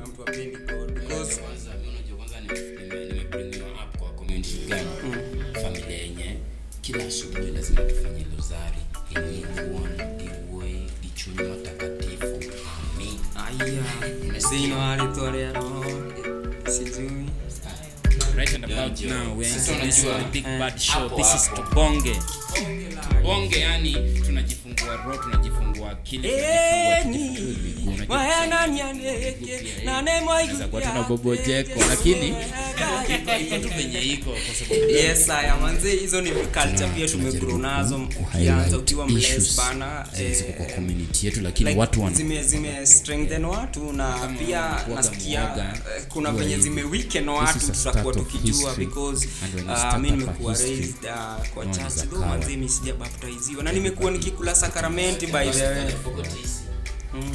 kuna mtu apendi god because gani? Familia yenye kila asubuhi lazima tufanye lozari inikuon diwoi ichuni matakatifu. Amin. Aya. Sino alitolea roho. Sijui. Right and about Yeah, now, we're Sasa into this unajua, big bad show. This is hapo. Tubonge. Yani tunajifungua roho, tunajifungua akili, tunajifungua tukifungua miguu. Unajua Unaweza kuwa tuna bobo jeko, lakini iko tu venye iko yes aya manze hizo ni culture pia tumegrow nazo ukianza ukiwa mles bana ziko kwa community yetu lakini watu wana zime, zime strengthen watu na pia nasikia eh, kuna venye zime weaken watu tutakuwa tukijua because uh, mi nimekuwa raised uh, kwa church though manze mi sijabaptiziwa na nimekuwa nikikula sakramenti by the way. Mm,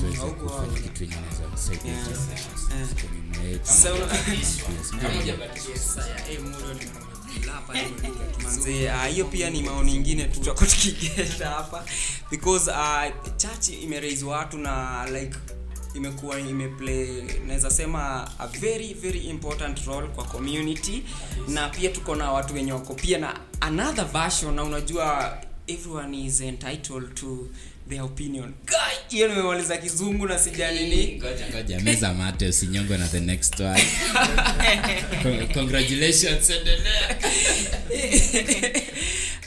kitu saidia Hiyo pia ni maoni ingine tukigeta hapa. Because uh, church imeraise watu na like imekuwa imeplay naweza sema a very very important role kwa community. Na pia tuko na watu wenye wako. Pia na another version na unajua everyone is entitled to their opinion. Hiyo nimemaliza kizungu na sijanini meza mate usinyongwe na the next one. Congratulations endelea.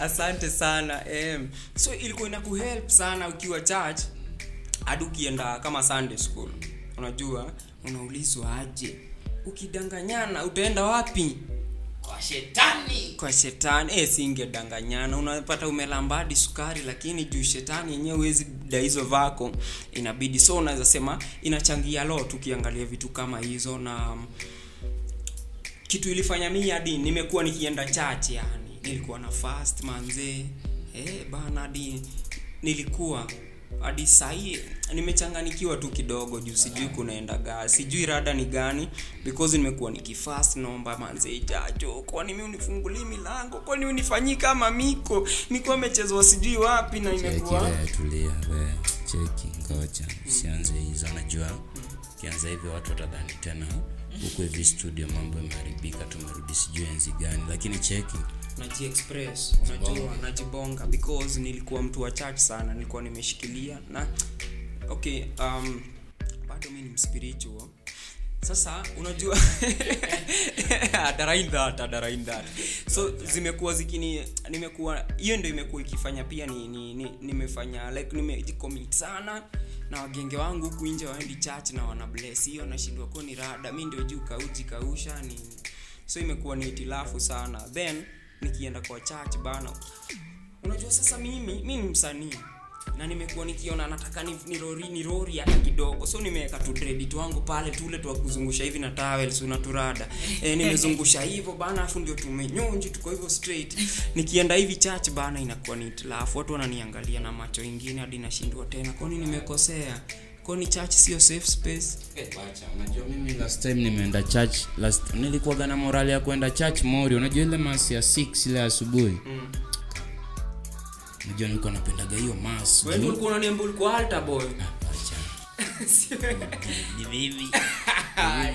Asante sana um, so ilikuwa ina kuhelp sana ukiwa church hadi ukienda kama sunday school. Unajua unaulizwa aje? Ukidanganyana utaenda wapi kwa shetani. Kwa shetani. E, singedanganyana. Unapata umelambadi sukari lakini juu shetani yenyewe huwezi da hizo vako. Inabidi. So unaweza sema inachangia lot tukiangalia vitu kama hizo na um, kitu ilifanya mi hadi nimekuwa nikienda chache yani. Nilikuwa na fast manzee eh bana hadi nilikuwa hadi sahii nimechanganikiwa tu kidogo juu sijui kunaendaga sijui rada ni gani because nimekuwa nikifast naomba manze jajo kwani mi unifungulii milango kwani unifanyii kama miko miko amechezwa sijui wapi na imekuwa. tulia we cheki ngoja usianze hizo najua ukianza hivyo watu watadhani tena huku hivi studio mambo imeharibika tumerudi sijui enzi gani lakini cheki najiexpress unajua najibonga because nilikuwa mtu wa church sana nilikuwa nimeshikilia na okay um, bado mi ni mspiritual sasa unajua that that. So zimekuwa zikini nimekuwa hiyo ndio imekuwa ikifanya pia ni, ni, ni, nimefanya like nimejikomit sana na wagenge wangu huku nje waendi church na wana bless. Hiyo nashindwa kuwa ni rada mi ndio juu kauji kausha nini so imekuwa ni itilafu sana. Then nikienda kwa church bana. Unajua sasa mimi mi ni msanii na nimekuwa nikiona nataka nirori ni rori ni rori hata kidogo. So nimeweka tu credit wangu pale tule twa kuzungusha hivi na towels unaturada e, nimezungusha hivyo bana afu ndio tumenyonji tuko hivyo straight. Nikienda hivi church bana inakuwa ni itilafu watu wananiangalia na macho ingine hadi nashindwa tena. Kwani nimekosea kwani church sio safe space? Wacha, unajua mimi last time nimeenda church last nilikuwaga na morali ya kwenda church mori unajua ile mas ya 6 ile asubuhi? Unajua nilikuwa napendaga hiyo mas wewe ulikuwa unaniambia ulikuwa altar boy. Ni vivi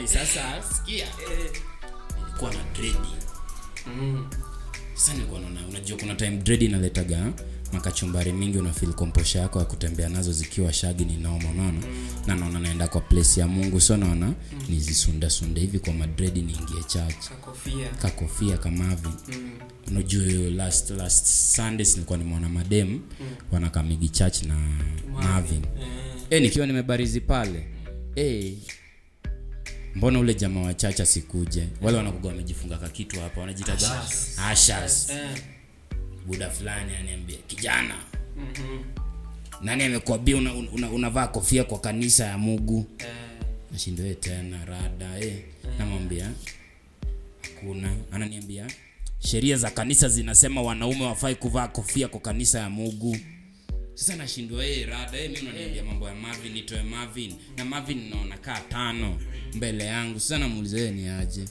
Ni sasa sikia. Nilikuwa na dredi sasa nilikuwa naona unajua kuna time dredi inaletaga makachumbari mingi una feel komposha yako ya kutembea nazo zikiwa shagi ni noma unaona? Na naona naenda kwa place ya mungu so naona nizisundasunda hivi kwa madredi niingie church. Kofia. Kakofia kamavi unajua hiyo last last sundays nilikuwa nimeona madem mm. wanakamigi church na marvin e, nikiwa nimebarizi pale. E, mbona ule jamaa wachache asikuje? Wale wanakuga wamejifunga kakitu hapa wanajitaga ashas eh buda fulani ananiambia kijana. Nani amekwambia unavaa una, una unavaa kofia kwa kanisa ya mugu? Eh. Nashindoe tena rada eh. namwambia hakuna. Ananiambia sheria za kanisa zinasema wanaume wafai kuvaa kofia kwa kanisa ya mugu. Sasa nashindwa hey, rada hey, mi unaniambia mambo ya marvin itoe marvin. Na marvin naona kaa tano mbele yangu. Sasa namuuliza ni aje?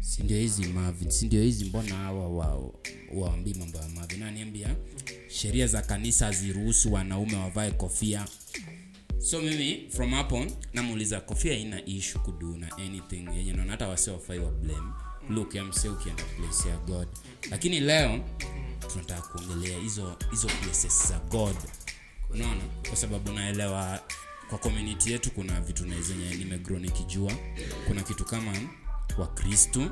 Sindio hizi marvin? Sindio hizi? Mbona hawa wa- waambii mambo ya mavi. Naniambia sheria za kanisa haziruhusu wanaume wavae kofia. So mimi from hapo namuuliza kofia ina ishu kudu na anything yenye naona hata wase wafai wa blame. Look ya mse ukienda place ya god. Lakini leo tunataka kuongelea hizo hizo places za god. Unaona? Kwa sababu naelewa kwa community yetu kuna vitu nazenye nimegro nikijua. Kuna kitu kama wakristu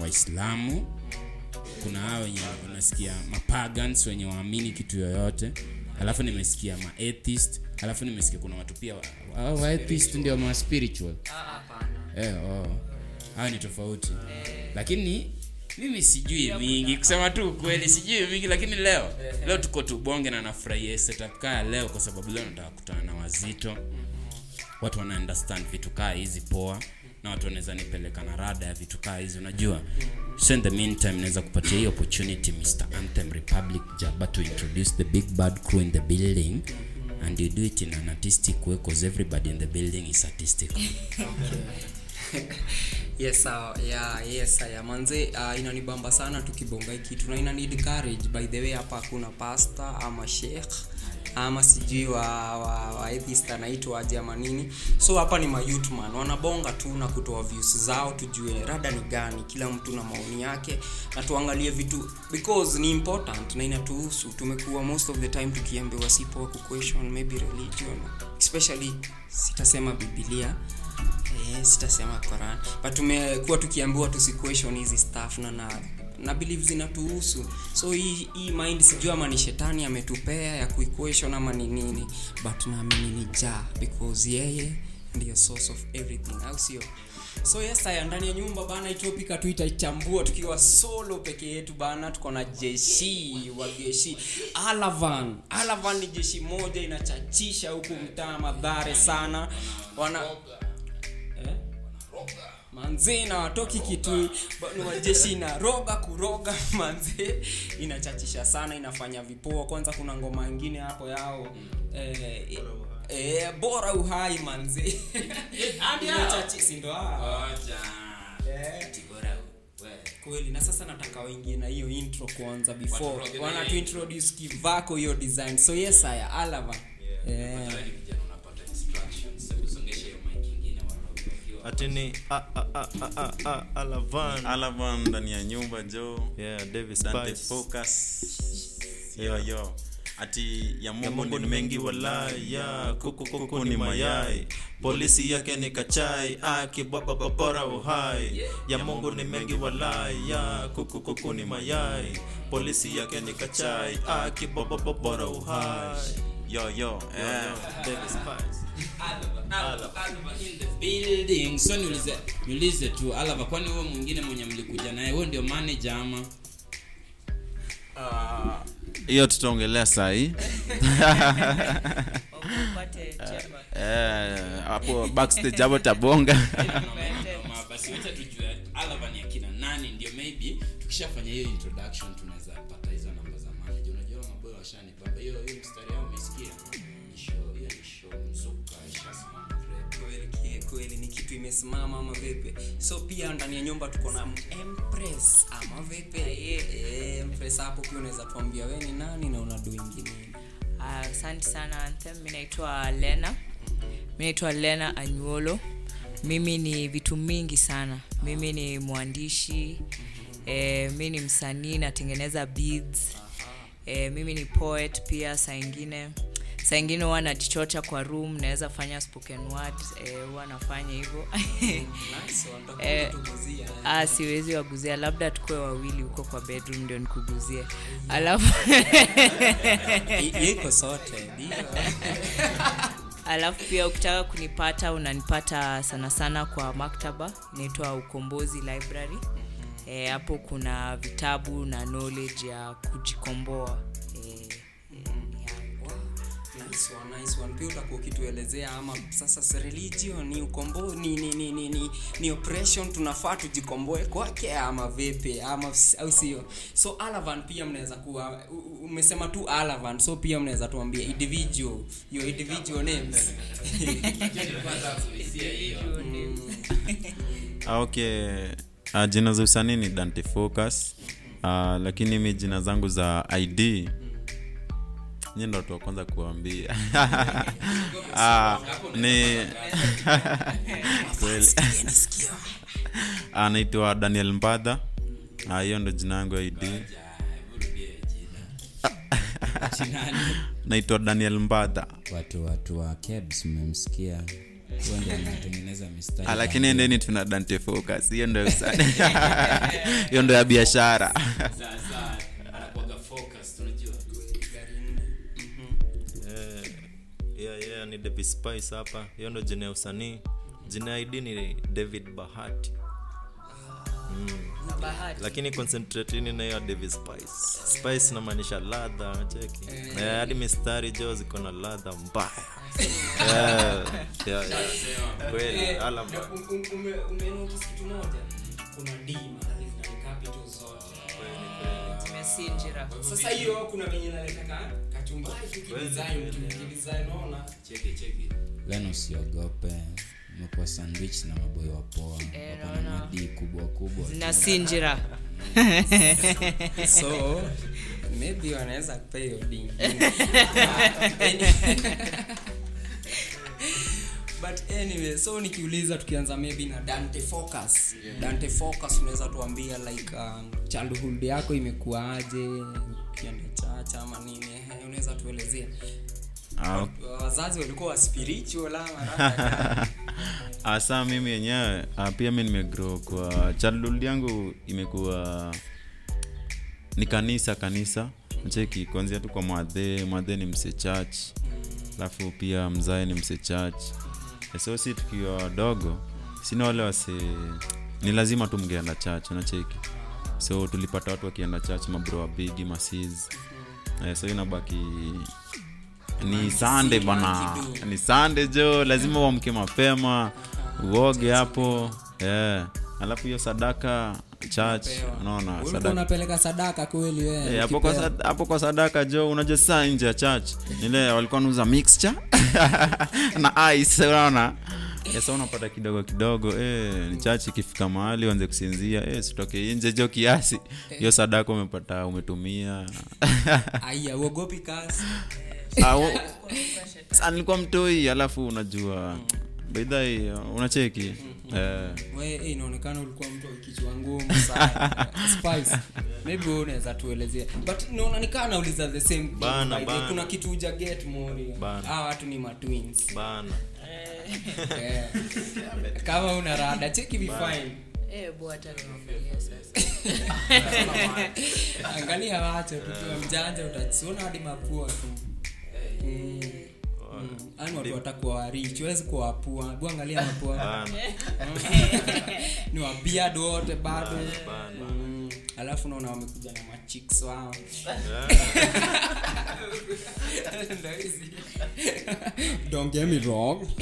waislamu kuna hao wenye unasikia mapagans wenye waamini kitu yoyote. Alafu nimesikia maatheist alafu nimesikia kuna watu pia wa- wa- ndio ma spiritual. Eh, oh. ni tofauti. Lakini mimi sijui mingi. Kusema tu ukweli sijui mingi lakini leo leo tuko tubonge na nafurahia setup kaa leo kwa sababu leo nataka kutana na wazito. Watu wana understand vitu kaa hizi poa na watu wanaweza nipeleka na rada ya vitu kaa hizi unajua? So in the meantime naweza kupatia hii opportunity mr anthem republic jaba to introduce the big bad crew in the building. And you do it in an artistic way because everybody in the building is artistic. Yes uh, yeah, yes ya manze uh, inanibamba sana tukibonga hii kitu. Na ina need courage by the way hapa hakuna pasta ama sheikh ama sijui wa, wa, wa atheist anaitwa aje ama nini. So hapa ni mayutman wanabonga tu na kutoa views zao tujue rada ni gani kila mtu na maoni yake na tuangalie vitu because ni important na inatuhusu. Tumekuwa most of the time tukiambiwa sipo kuquestion maybe religion. Especially sitasema bibilia eh, sitasema Quran. But tumekuwa tukiambiwa tusiquestion hizi stuff na na na believe zinatuhusu. So hii hii mind sijui ama ni shetani ametupea ya kuequation ama ni nini. But naamini ni ja because yeye ndiyo source of everything au sio? So yes haya ndani ya nyumba bana itopika tu itaichambua tukiwa solo peke yetu bana tuko na jeshi wa jeshi. Alavan alavan ni jeshi moja inachachisha huku mtaa madhare sana. Wana eh? Manze na watoki kitu wajeshi inaroga kuroga. Manzee inachachisha sana inafanya vipoa. Kwanza kuna ngoma ingine hapo yao. Eh, eh, bora uhai manze Inachachi- si ndo hao? Eh. kweli na sasa nataka waingie na hiyo intro kwanza before. Waturoge wana hiyo introduce kivako hiyo design. So yes haya alava yeah, yeah. a- a- a- a- a- a- alavan alavan ndani ya nyumba jo yeah davis focus. Yo yo. Ati ya mungu ni mengi walaya kukukuku kuku ni mayai. polisi yake ni kachai. Akibwabababora uhai. Ya mungu ni mengi walaya kuku kuku ni mayai. polisi yake ni kachai. Akibwabababora uhai. Yo yo. Yo. Davis Spice. Building. So niulize niulize tu alava kwani huo mwingine mwenye mlikuja naye? Huo ndio manager ama? Hiyo tutaongelea sahii chema Eh, hapo backstage hapo tabonga. Basi wacha tujue alava ni akina nani? Ndio maybe tukishafanya hiyo introduction tunaweza pata hizo namba za manager. Unajua maboyo washanipamba. Hiyo hiyo kitu imesimama ama vipi? So pia ndani ya nyumba tuko na empress ama vipi? Eh, empress hapo pia unaweza tuambia we ni nani na una Ah, asante sana anthem mi naitwa lena. Mi naitwa lena anyuolo. Mimi ni vitu mingi sana. Mimi ni mwandishi. Eh, mi ni msanii natengeneza beads eh, mimi ni poet pia saa ingine saa ingine huwa najichocha kwa room naweza fanya spoken word eh, huwa nafanya hivyo. Eh, ah, siwezi waguzia labda tukuwe wawili huko kwa bedroom ndio nikuguzie alafu iko sote alafu pia ukitaka kunipata unanipata sana sana kwa maktaba inaitwa ukombozi library. Hapo hapo kuna vitabu na knowledge ya kujikomboa one, nice one. pia utakuwa ukituelezea ama sasa religion ni ukombo ni, ni, ni, ni, ni, ni oppression tunafaa tujikomboe kwake ama vipi? Ama au sio? So alavan pia mnaweza kuwa umesema tu alavan so pia mnaweza tuambia individual your individual names. Ah, okay. Uh, jina za usanii ni dante focus. Uh, lakini mi jina zangu za id nyi ndo watu wa kwanza kuambia. Ah, ni kweli. Anaitwa daniel mbadha. Ah, hiyo ndo jina yangu ya id naitwa daniel mbadha. Watu watu wa kebs mmemsikia? Ah, lakini endeni tuna dante focus. Hiyo ndo hiyo ndo ya biashara yeah, ni david spice hapa. Hiyo ndo jina ya usanii. Jina ya id ni david bahati. Lakini concentratini na hiyo spice. Spice inamaanisha ladha cheki Eh, hadi mistari jo ziko na ladha mbaya. Yeah, yeah, yeah. kweli ala umenotice kitu moja. Kuna d mahali na capital zote. Zimesinjira. sasa hiyo kuna venye naletaka naona leno usiogope umekuwa sandwich na maboy wa poa. Eh, wako na madii kubwa kubwa zinasinjira so maybe wanaweza kupea hiyo but anyway so nikiuliza tukianza maybe na dante focus. Dante focus unaweza tuambia like um, childhood yako imekuwaje? Ukienda chacha nini? Unaweza tuelezea. Ah, wazazi walikuwa waspiritual hasa mimi yenyewe ah, pia mi nimegrow kwa childhood yangu imekuwa ni kanisa kanisa. Cheki kuanzia tu kwa mwadhee mwadhee ni mse church. Alafu pia mzae ni mse church. So si tukiwa wadogo sina wale wase ni lazima tu mgeenda church unacheki. So tulipata watu wakienda church mabro wabigi masis eh, so inabaki ni sande bana ni sande jo lazima uamke mapema uoge hapo yeah. alafu hiyo sadaka church unaona sadaka unapeleka sadaka kweli wewe Eh, hapo kwa, ukipewa. sad- hapo kwa sadaka jo unajua saa nje ya church ile walikuwa nauza mixture na ice unaona Eh, sa unapata kidogo kidogo eh, ni chachi ikifika mahali uanze kusinzia eh, sitoke nje jo kiasi. Hiyo sadako umepata umetumia. Aya uogopi kasi nilikuwa mtoi alafu unajua baidhai unacheki? Eh, we eh, inaonekana ulikuwa mtu wa ngumu maybe unaweza tuelezea. But naona nikaa nauliza the same thing Bana, by bana. kuna kitu uja get mori hawa watu ni matwins bana Eh. kama una rada cheki be fine. Eh, angalia wacho tukiwa mjanja utasiona hadi mapua tu. Mm. Mm. Yaani watu watakuwa warich wezi kuwa wapua bu angalia mapua. Bana. Ni wabiad wote bado. Mm. Alafu naona wamekuja na machiks wao. Don't get me wrong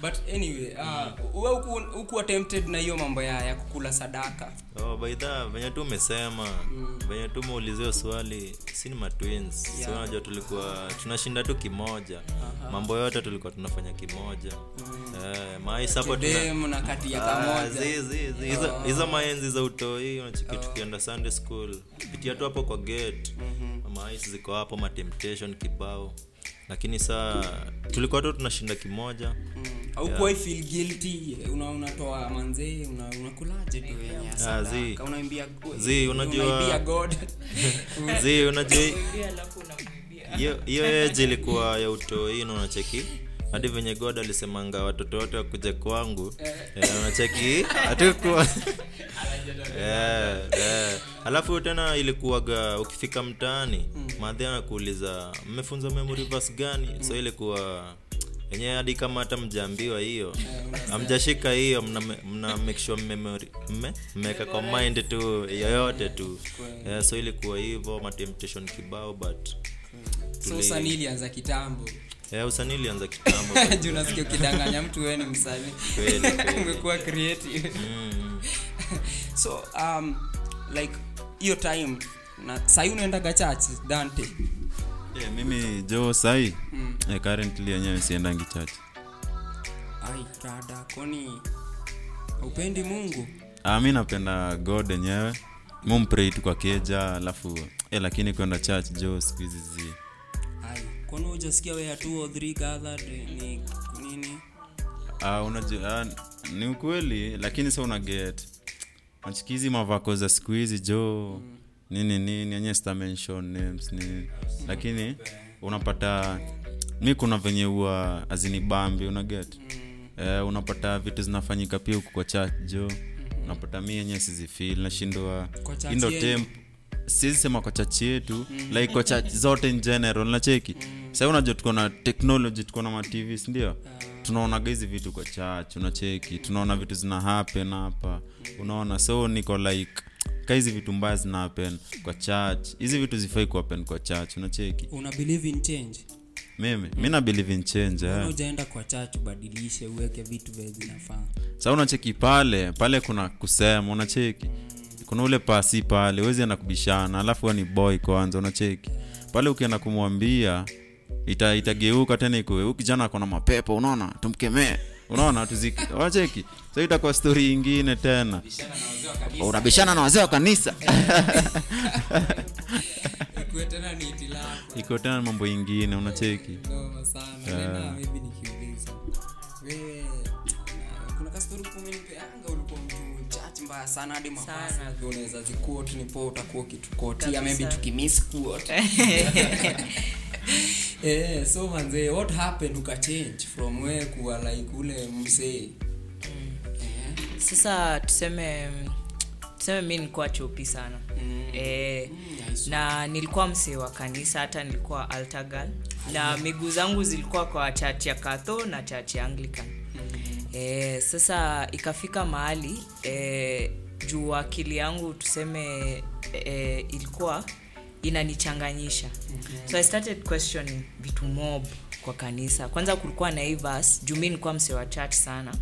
but anyway uh, we huku- huku attempted na hiyo mambo ya, ya kukula sadaka. Oh, baidha venye tu umesema venye tu umeulizio swali si ni matwins yeah. so unajua tulikuwa tunashinda tu kimoja. Mambo yote tulikuwa tunafanya kimoja. Eh, na kati ya Ah, hizo maenzi za utoi unachiki tukienda sunday school pitia tu hapo kwa gate mais ziko hapo matemptation kibao lakini saa tulikuwa tu tunashinda kimoja. Aukuwai feel guilty? Una unatoa manzee una, unakulaje tu? Yenye ya sadaka. zi. unaimbia Zi, unajua- zi unajua. Hiyo eji ilikuwa ya utoi unacheki hadi venye god alisemanga watoto wote wakuja kwangu. Eh, unacheki? Hatukuwa yeah, yeah. alafu tena ilikuwaga ukifika mtaani madhi anakuuliza mmefunza memory verse gani? So ilikuwa enyewe hadi kama hata mjaambiwa hiyo. Amjashika hiyo mna, mna make sure memory mme mmeweka kwa mind tu yoyote tu. Yeah, so ilikuwa hivyo matemptation kibao but so usanii ilianza kitambo yeah, usanii ilianza kitambo juu nasikia ukidanganya mtu wewe ni msanii. Kweli, kweli. umekuwa creative. Mm. so um, like hiyo time na sahii unaendaga church dante? Yeah, mimi jo sai. Yeah, currently yenyewe siendangi church. Ai rada koni upendi mungu? Ah, mi napenda god enyewe mumprei tu kwa keja alafu eh, lakini kwenda church jo siku hizi kwani hujasikia or three gathered ni nini uh, unajua uh, ni ukweli lakini sa una get machikizi mavako za siku hizi jo nini nini enye mention names nini lakini unapata mi kuna venye ua azini bambi una mm. eh, unapata vitu zinafanyika pia huku kwa chat jo unapata mi yenye sizifil nashindwa indo yenu? Siwezi sema kwa chachi yetu like kwa church zote in general nacheki sa unajua tuko na technology tuko na matv sindio tunaonaga hizi vitu kwa chach unacheki? Tunaona vitu zina happen hapa. Unaona so niko like ka hizi vitu mbaya zina happen kwa church. Hizi vitu zifai kuhappen kwa church unacheki? Una believe in change? Mimi mi na believe in change Mbona eh. kwa church ubadilishe uweke vitu vile zinafaa? Sa unacheki pale pale kuna kusema unacheki kuna ule pasi pale wezi enda kubishana alafu ni boy kwanza unacheki. Pale ukienda kumwambia ita, itageuka tena ikuwe kijana akona mapepo unaona tumkemee. Unaona tuziki unacheki. So itakuwa stori ingine tena. Unabishana na wazee wa kanisa. Tena iko tena mambo ingine unacheki. No, sana. Uh, kastori kumenipeanga ulikuwa mtu mbaya sana hadi mafasi unaweza zikuot nipo utakuwa ukitukotia maybe tukimiss kuot eh so manze what happened? Ukachange from we kuwa like ule msee eh. Sasa tuseme tuseme mi nilikuwa chopi sana. Mm. e, nice. na nilikuwa msee wa kanisa hata nilikuwa altagal na miguu zangu zilikuwa kwa chachi ya katho na chachi ya anglican e, sasa ikafika mahali e, juu akili yangu tuseme e, ilikuwa inanichanganyisha. So i started questioning vitu mob kwa kanisa. Kwanza kulikuwa na hivas juu mi nilikuwa msee wa church sana.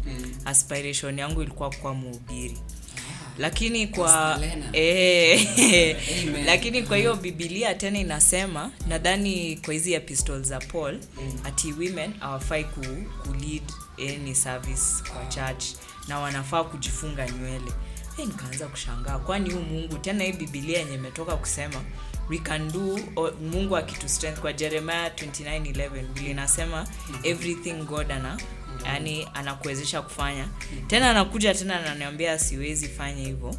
Aspiration yangu ilikuwa kuwa mhubiri. Lakini kwa eh, lakini kwa hiyo bibilia tena inasema nadhani kwa hizi epistle za paul ati women hawafai ku, ku lead any service kwa church na wanafaa kujifunga nywele. Hey, nikaanza kushangaa. Kwani huu mungu tena hii bibilia yenye imetoka kusema we can do or, mungu akitu strength. Kwa jeremiah 2911 vile inasema everything god ana yani anakuwezesha kufanya. Tena anakuja tena ananiambia siwezi fanya hivyo.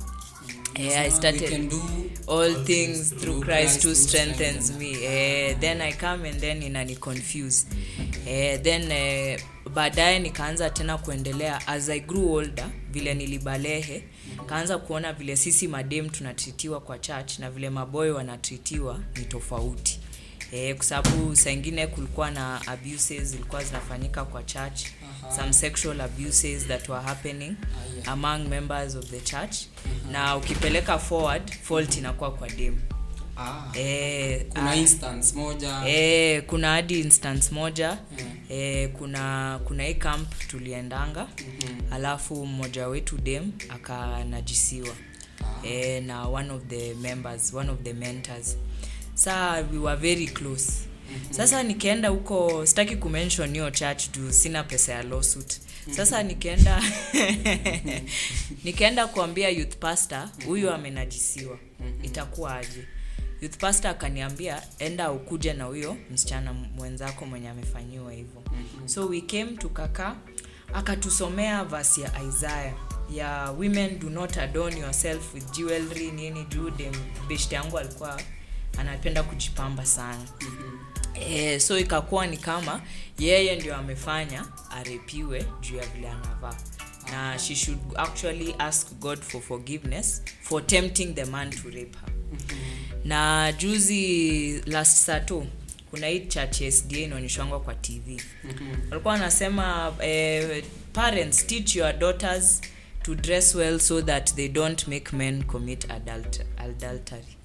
Yeah, I we started can do all things through Christ who strengthens me. Uh, then I come and then inani confuse. Uh, then eh, baadaye nikaanza tena kuendelea as I grew older vile nilibalehe. Kaanza kuona vile sisi madem tunatritiwa kwa church na vile maboy wanatritiwa ni tofauti. Eh, kwa sababu saa ingine kulikuwa na abuses zilikuwa zinafanyika kwa church. Some sexual abuses that were happening among members of the church. Na ukipeleka forward fault inakuwa kwa dem ah, e, kuna ah, instance moja. eh, kuna hadi instance moja. E, kuna kuna hii camp tuliendanga. Alafu mmoja wetu dem akanajisiwa. Eh, na one of the members one of the mentors. Saa we were very close. Sasa nikaenda huko sitaki kumention hiyo church juu sina pesa ya lawsuit. Sasa nikaenda nikaenda kuambia youth pastor huyu amenajisiwa. Itakuwa aje youth pastor akaniambia enda ukuje na huyo msichana mwenzako mwenye amefanyiwa hivyo. So we came tukakaa akatusomea vasi ya isaya ya women do not adorn yourself with jewelry nini juu dem beshte yangu alikuwa anapenda kujipamba sana. Eh, so ikakuwa ni kama yeye ndio amefanya arepiwe juu ya vile anavaa. Na she should actually ask god for forgiveness for tempting the man to rape her na juzi last sato kuna hii church sda inaonyeshwangwa kwa tv walikuwa wanasema eh, parents teach your daughters to dress well so that they don't make men commit adult, adultery.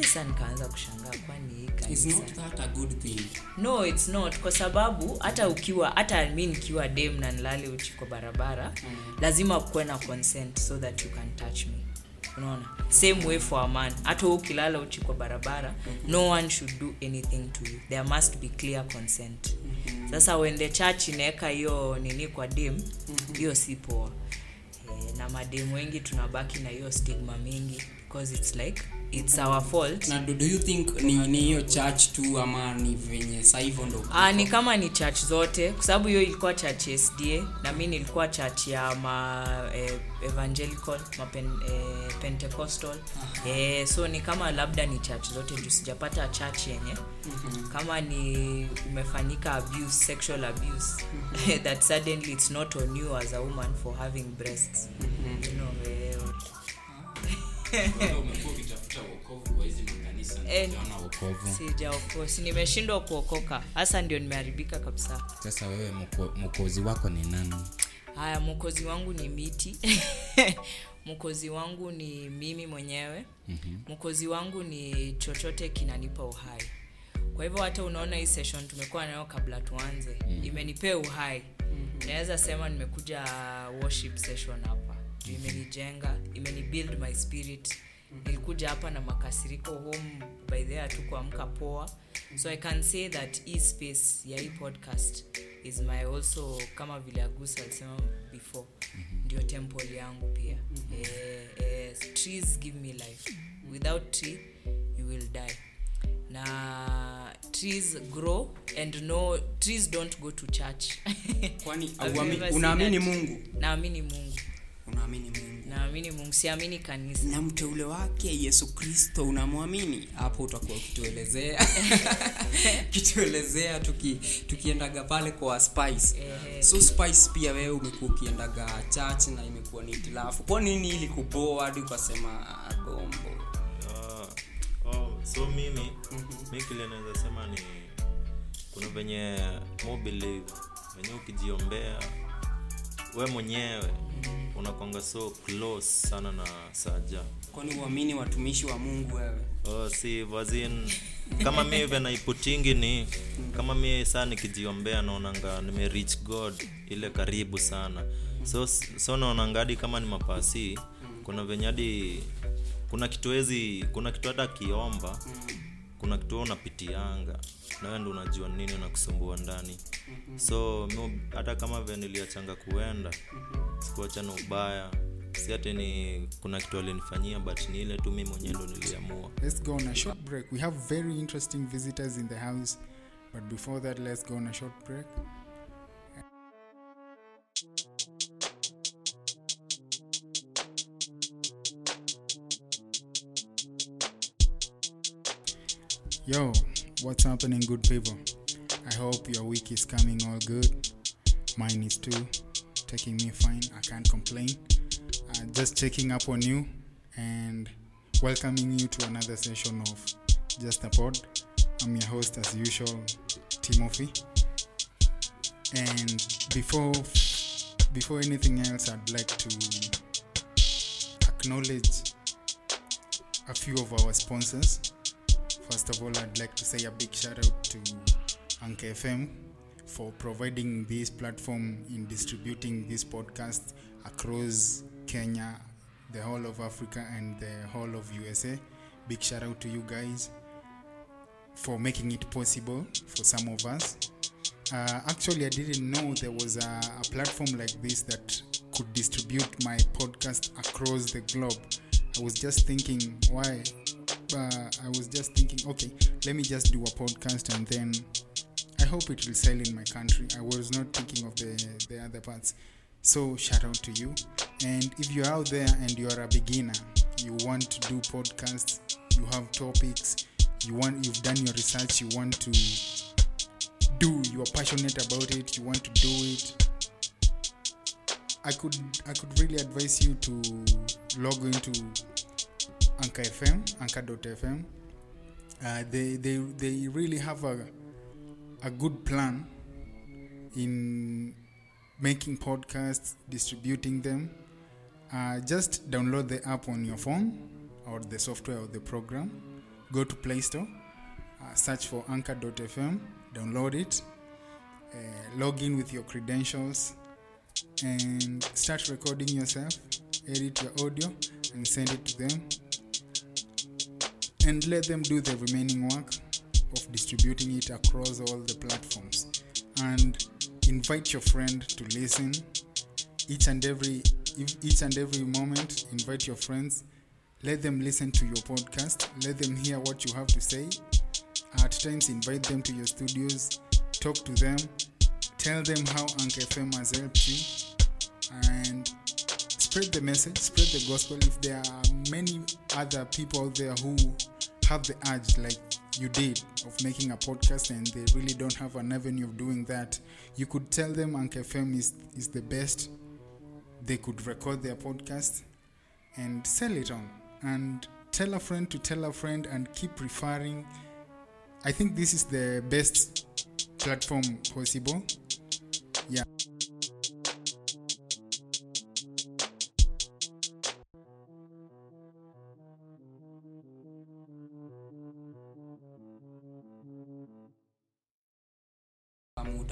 Sasa nikaanza kushangaa kwani hii not that a good thing. No its not. Kwa sababu hata ukiwa hata mi nikiwa dem na nilale uchi kwa barabara mm. lazima kuwe na consent so that you can touch me unaona same way for a man hata ukilala uchi kwa barabara no one should do anything to you there must be clear consent mm-hmm. sasa when the church inaweka hiyo nini kwa dem hiyo mm-hmm. si poa e, na mademu wengi tunabaki na hiyo stigma mingi because its like it's our fault. Na do, do you think ni ni hiyo church tu ama ni venye sa hivyo ndo Ah, ni kama ni church zote. Kwa sababu hiyo ilikuwa church ya sda na mi nilikuwa church ya ma eh, evangelical ma pen, eh, pentecostal. Eh, so ni kama labda ni church zote juu sijapata church yenye. Kama ni umefanyika abuse sexual abuse. That suddenly it's not on you as a woman for having breasts. You know, eh, makanisa na Eh, hujaona wokovu. sijaoko si nimeshindwa kuokoka. Hasa ndio nimeharibika kabisa. Sasa wewe mwokozi wako ni nani? Haya mwokozi wangu ni miti. Mwokozi wangu ni mimi mwenyewe. Mwokozi wangu ni chochote kinanipa uhai. Kwa hivyo hata unaona hii session tumekuwa nayo kabla tuanze. Imenipea uhai. Naweza sema nimekuja worship session hapa. Juu imenijenga imenibuild my spirit nilikuja hapa na makasiriko home by the tu kuamka poa. So i can say that hii space ya hii podcast is my also kama vile agusa alisema before ndio temple yangu pia. Eh, eh, trees give me life. Without tree you will die. Na trees grow and no trees don't go to church. Kwani unaamini mungu? Naamini mungu unaamini mungu? Naamini mungu. Siamini kanisa. Na mteule wake yesu kristo unamwamini? Hapo utakuwa ukituelezea. Kituelezea tuki, tukiendaga pale kwa spice. So spice pia wewe umekuwa ukiendaga church na imekuwa ni itilafu kwa nini ili kupoa hadi ukasema "Ah, gombo? Ah, oh, so mimi mi kile naweza sema ni kuna venye mo believe venye ukijiombea we mwenyewe unakwanga so close sana na saja. Kwani uamini watumishi wa mungu wewe? Oh, si vazin kama mi venaiputingi ni kama mi saa nikijiombea naonanga nimerich god ile karibu sana. So, so naonanga hadi kama ni mapasi kuna venye hadi kuna kituezi kuna kitu hata akiomba kuna kitu wewe unapitianga nawe ndo unajua nini nakusumbua ndani. So mi hata kama ve niliachanga kuenda sikuacha na ubaya. Si hati ni kuna kitu alinifanyia but ni ile tu mi mwenyewe ndo niliamua. Let's go on a short break. We have very interesting visitors in the house, but before that, let's go on a short break. Yo, what's happening, good people? I hope your week is coming all good. Mine is too, taking me fine. I can't complain. Uh, just checking up on you and welcoming you to another session of Just a Pod. I'm your host, as usual, Timothy. And before before anything else, I'd like to acknowledge a few of our sponsors. First of all, I'd like to say a big shout out to Anchor FM for providing this platform in distributing this podcast across Kenya, the whole of Africa, and the whole of USA. Big shout out to you guys for making it possible for some of us. Uh, actually, I didn't know there was a, a platform like this that could distribute my podcast across the globe. I was just thinking, why? Uh, I was just thinking, okay, let me just do a podcast and then I hope it will sell in my country. I was not thinking of the, the other parts. So, shout out to you. And if you're out there and you're a beginner, you want to do podcasts, you have topics, you want you've done your research, you want to do, you are passionate about it, you want to do it. I could I could really advise you to log into Anchor FM, Anchor.fm. Uh, they they they really have a a good plan in making podcasts, distributing them. Uh, just download the app on your phone or the software or the program. Go to Play Store, uh, search for Anchor.fm, download it, uh, log in with your credentials, and start recording yourself. Edit your audio and send it to them, and let them do the remaining work of distributing it across all the platforms. And invite your friend to listen. Each and every each and every moment invite your friends. Let them listen to your podcast. Let them hear what you have to say. At times invite them to your studios. Talk to them. Tell them how Anchor FM has helped you. And spread the message spread the gospel. If there are many other people out there who have the urge like you did of making a podcast and they really don't have an avenue of doing that you could tell them Anchor FM is, is the best. They could record their podcast and sell it on. And tell a friend to tell a friend and keep referring. I think this is the best platform possible. Yeah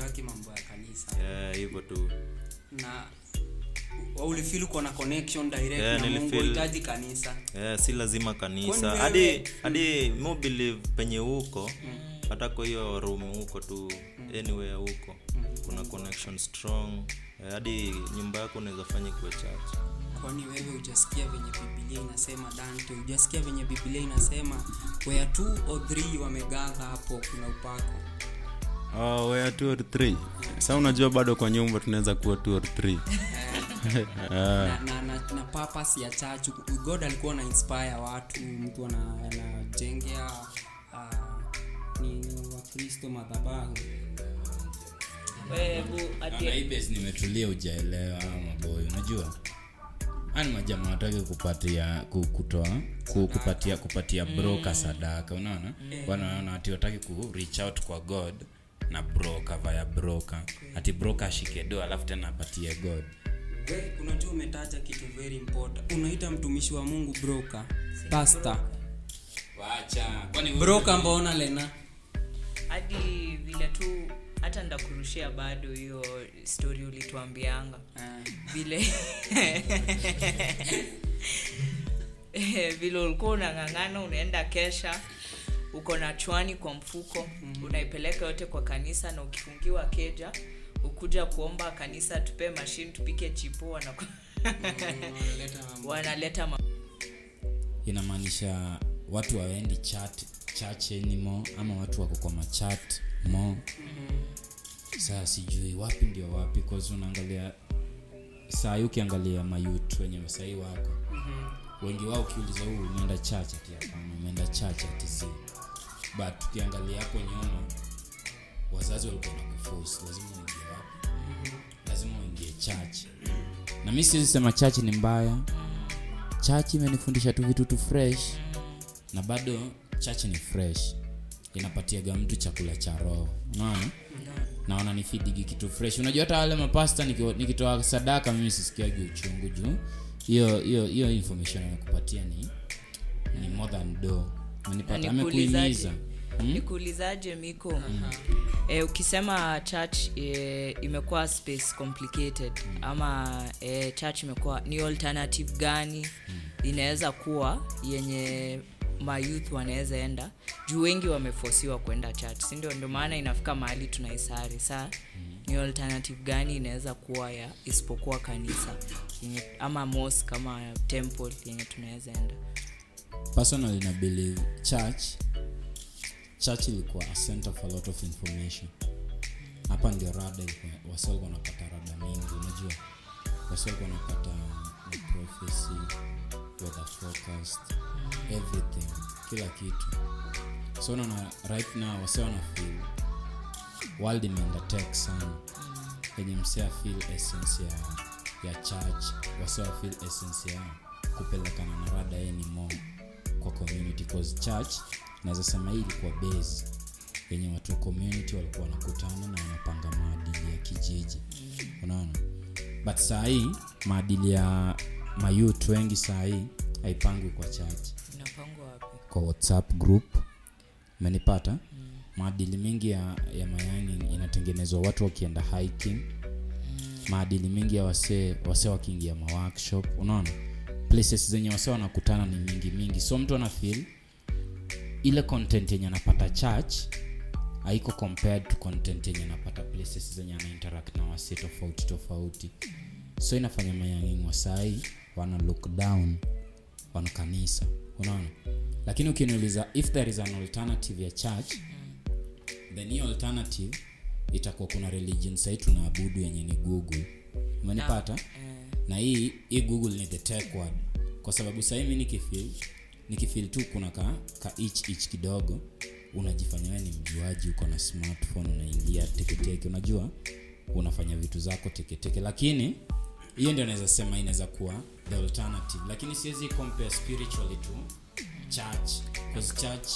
amutaki mambo ya kanisa. Yeah, hivyo tu. Na wa- uko na connection direct Yeah, na mungu nilifeel- kanisa. Yeah, si lazima kanisa. Hadi hadi mu believe penye huko hata kwa hiyo room huko tu anywhere huko kuna connection strong. Hadi nyumba yako unaweza fanya kuwe church. Kwani wewe hujasikia venye bibilia inasema dante? Hujasikia venye bibilia inasema where two or three wamegadha hapo kuna upako oh, where two or three. Sa unajua bado kwa nyumba tunaweza kuwa two or three. Na, na, na, na purpose ya chachu god alikuwa na inspire watu mtu anajengea uh, ni wakristo madhabahu. Nimetulia ujaelewa maboy unajua? Ani majamaa watake kupatia kutoa ku, kupatia kupatia broka sadaka unaona? Wanaona ati wataki ku reach out kwa god na broka vaya broka ati broka ashike do alafu tena apatie god. Unajua umetaja kitu very important. Unaita mtumishi wa mungu broka pasta wacha kwani wewe- mbona lena? Hadi vile tu hata ndakurushia bado hiyo story ulituambianga. Vile vile ulikuwa unang'ang'ana unaenda kesha uko na chwani kwa mfuko unaipeleka yote kwa kanisa na ukifungiwa keja ukuja kuomba kanisa tupee mashini tupike chipo wanaku- wanaleta ma- inamaanisha watu waendi chat church anymore ama watu wako kwa machat mo saa sijui wapi ndio wapi unaangalia saa hii ukiangalia mayut wenye wasahii wako wengi wao ukiuliza huu umeenda church ati umeenda church ati but tukiangalia hapo nyuma wazazi walikuwa na kuforce lazima uingie wapi? Lazima uingie church. Na mi siwezi sema church ni mbaya. Church imenifundisha tu vitu tu fresh na bado church ni fresh. Inapatiaga mtu chakula cha roho. Unaona? Na wananifidigi kitu fresh. Unajua hata wale mapasta nikitoa sadaka mimi sisikiagi uchungu juu hiyo hiyo hiyo information amekupatia ni ni more than do amekuimiza Hmm? nikuulizaje miko? E, ukisema church e, imekuwa space complicated. Ama e, church imekuwa ni alternative gani? Inaweza kuwa yenye mayouth wanaweza enda juu wengi wamefosiwa kwenda church. Sindio ndio? Maana inafika mahali tunaisari. Saa ni alternative gani inaweza kuwa ya isipokuwa kanisa? Yenye, ama mos kama temple yenye tunaweza enda. Personally na believe church church ilikuwa a center for a lot of information. Hapa ndio rada wasiwalikuwa wasi wanapata rada mingi. Unajua wasiwalikuwa wanapata the prophecy weather forecast everything kila kitu. So unaona right now wase wana feel world imeenda sana. Enye msea feel essence ya, ya church wase wa feel essence ya kupelekana na rada yeni mo kwa community cause church naweza hii ilikuwa base yenye watu wa community walikuwa wanakutana na wanapanga maadili ya kijiji. Unaona? But saa hii maadili ya mayut wengi saa hii haipangwi kwa chat. Kwa whatsapp group. Umenipata? Maadili mingi ya, ya mayani inatengenezwa watu wakienda hiking. Maadili mingi ya wasee wasee wakiingia maworkshop unaona? Places zenye wasee wanakutana ni mingi mingi. So mtu anafil feel ile content yenye anapata church haiko compared to content yenye anapata places zenye anainteract na wasee tofauti tofauti. So inafanya mayanging wasai wana look down on kanisa. Unaona? Lakini ukiniuliza if there is an alternative ya church then hiyo alternative itakuwa kuna religion sahii tunaabudu yenye ni google. Umenipata? Na hii hii google ni the tech word kwa sababu sahii mi nikifil nikifil tu kuna ka, ka ich ich kidogo unajifanya we ni mjuaji uko na smartphone unaingia teketeke unajua unafanya vitu zako teketeke lakini hiyo ndio naweza sema inaweza kuwa the alternative. Lakini siwezi compare spiritually to church because church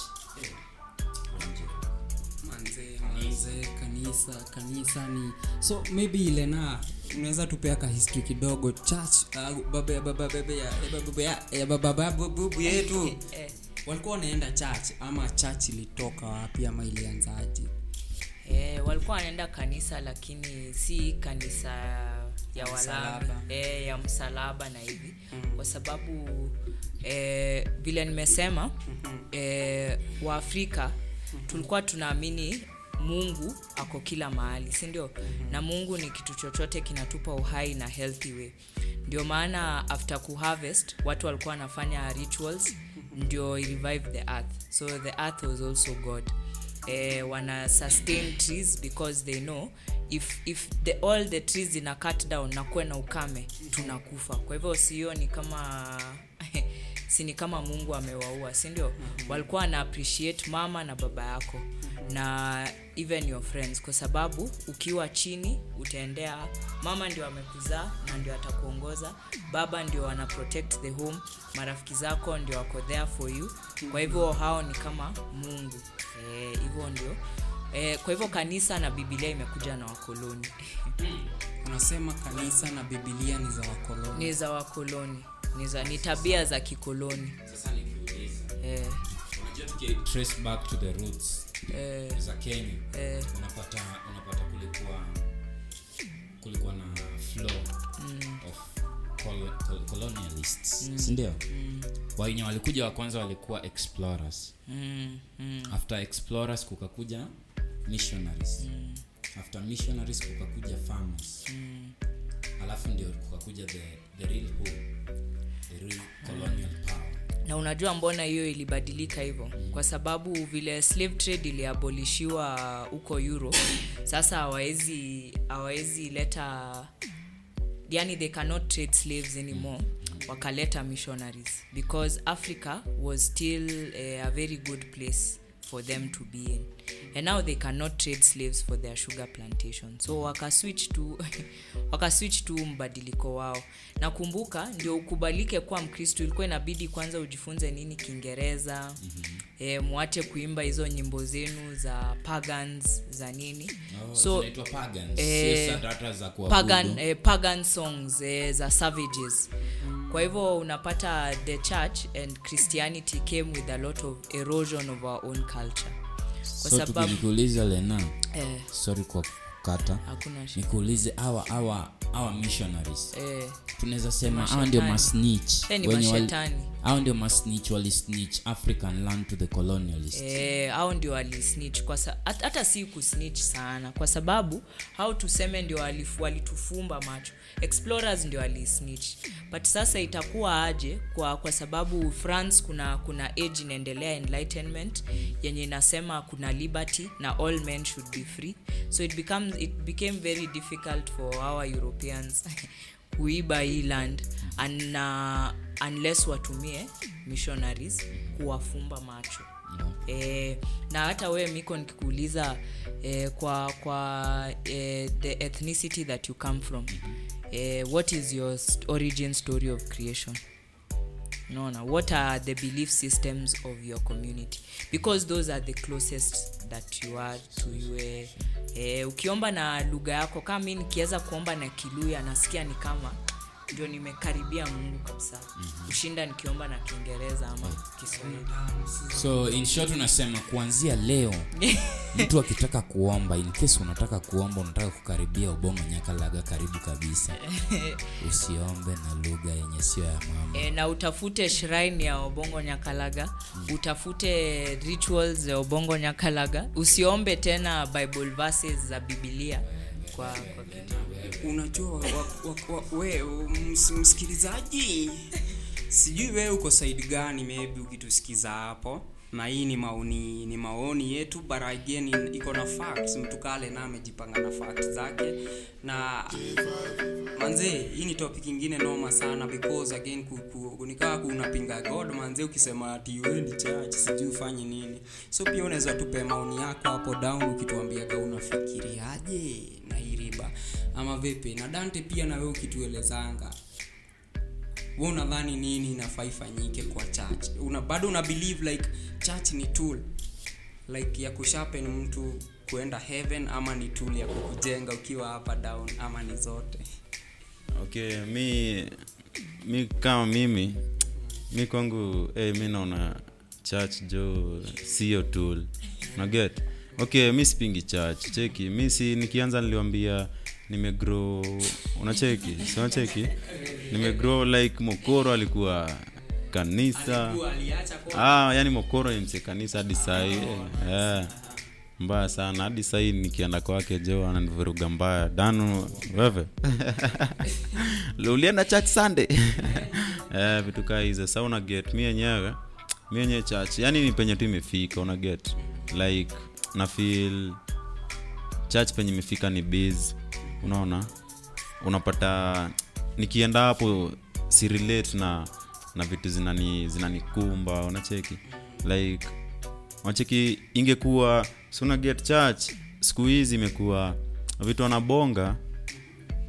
manze manze kanisa kanisa ni so maybe ilena unaweza tupea ka history kidogo church uh, baba baba baba ya baba ya ya baba baba bubu yetu. Walikuwa wanaenda church ama church ilitoka wapi ama ilianzaje? Eh, walikuwa wanaenda kanisa lakini si kanisa ya walami Msalaba. eh, ya msalaba na hivi. Mm. kwa sababu e, vile nimesema eh, waafrika tulikuwa tunaamini mungu ako kila mahali sindio mm-hmm. na mungu ni kitu chochote kinatupa uhai na healthy way. Ndio maana after kuharvest watu walikuwa wanafanya rituals ndio i revive the earth. So the earth was also god. Eh, wana sustain trees because they know if, if the, all the trees zina cut down na kuwe na ukame tunakufa. Kwa hivyo sio ni kama si ni kama mungu amewaua sindio mm-hmm. walikuwa wana appreciate mama na baba yako na even your friends. Kwa sababu ukiwa chini utaendea. Mama ndio amekuzaa na ndio atakuongoza. Baba ndio ana protect the home. Marafiki zako ndio wako there for you. Kwa hivyo hao ni kama mungu. Hivyo e, ndio eh, kwa hivyo kanisa na bibilia imekuja na wakoloni. Unasema kanisa na bibilia ni za wakoloni. Ni za wakoloni. Ni za ni tabia za kikoloni. Sasa nikiuliza eh, unajua tuki back to the roots. Eh, za kenya. Eh, unapata unapata kulikuwa kulikuwa na flow of col- col- colonialists sindio? Wenye walikuja wa kwanza walikuwa explorers. Mm, mm, after explorers kukakuja missionaries. After missionaries kukakuja farmers. Alafu ndio kukakuja the, the real home, the real colonial power. Na unajua mbona hiyo ilibadilika hivyo? Kwa sababu vile slave trade iliabolishiwa huko europe sasa hawawezi hawawezi leta yani they cannot trade slaves anymore. Wakaleta missionaries. Because africa was still a, a very good place for them to be in and now they cannot trade slaves for their sugar plantation. So wakaswitch tu wakaswitch tu mbadiliko wao. Nakumbuka ndio ukubalike kuwa mkristo ilikuwa inabidi kwanza ujifunze nini kiingereza. Mm-hmm. e, mwache kuimba hizo nyimbo zenu za pagans za nini. Oh, so pagans. eh, pagan, eh, pagan songs e, za savages. Kwa hivyo unapata the church and christianity came with a lot of erosion of our own culture kwa so sababu lena eh, sorry kwa kukata. Nikuulize awa awa awa missionaries. Eh, tunaweza sema hawa ndio masnich Eh, wenye wali-. Hao ndio masnitch walisnitch african land to the colonialist. Eh, au ndio walisnitch hata si kusnitch sana. Kwa sababu hau tuseme ndio walitufumba walitufumba macho. Explorers ndio walisnitch but sasa itakuwa aje kwa kwa sababu france kuna kuna age inaendelea enlightenment yenye inasema kuna liberty na all men should be free. So it, becomes, it became very difficult for our europeans kuiba hii land. And, uh, unless watumie missionaries kuwafumba macho. Eh, na hata wewe miko nikikuuliza e, kwa kwa e, the ethnicity that you come from e, what is your origin story of creation? Naona what are the belief systems of your community? Because those are the closest that you are to you eh, eh, ukiomba na lugha yako kama mi nikiweza kuomba na kiluya nasikia ni kama ndio nimekaribia mungu kabisa. Kushinda nikiomba na kiingereza ama kiswahili. So in short unasema kuanzia leo mtu akitaka kuomba in case unataka kuomba unataka kukaribia ubongo nyakalaga karibu kabisa. Usiombe na lugha yenye sio ya mama. E, na utafute shrine ya obongo nyakalaga utafute rituals ya obongo nyakalaga usiombe tena bible verses za bibilia kwa, kwa kitu unajua we msikilizaji? Sijui wewe uko side gani maybe ukitusikiza hapo na hii ni maoni ni maoni yetu but again in- iko na facts. Mtu kale na amejipanga na facts zake. Na manze hii ni topic ingine noma sana because again nikaa unapinga god manze ukisema ati wewe church sijui ufanye nini. So pia unaweza tupe maoni yako hapo down ukituambiaga unafikiriaje na hii ama vipi? Na dante pia na wewe ukituelezanga we unadhani nini inafaa ifanyike kwa church? Una, bado una believe like church ni tool. Like ya kushapen mtu kuenda heaven ama ni tool ya kukujenga ukiwa hapa down ama ni zote? Okay mi mi kama mimi mi kwangu hey, mi naona church jo sio tool. Naget okay mi sipingi church cheki. Mi si nikianza niliwambia nimegrow unacheki unacheki? Nimegrow like mokoro alikuwa kanisa. Ah, yani mokoro ni mse kanisa hadi sahii yeah. mbaya sana hadi sahii nikienda kwake jo ananivuruga mbaya. Danu wewe? Ulienda church sunday? Yeah, vitu kaa hizo. Sa una get mi yenyewe. Mi yenyewe church. Yani ni penye tu imefika una get like na feel. Church penye imefika ni base unaona? Unapata nikienda hapo si relate na na vitu zinani zinanikumba unacheki? Like unacheki ingekuwa suna get church siku hizi imekuwa vitu wanabonga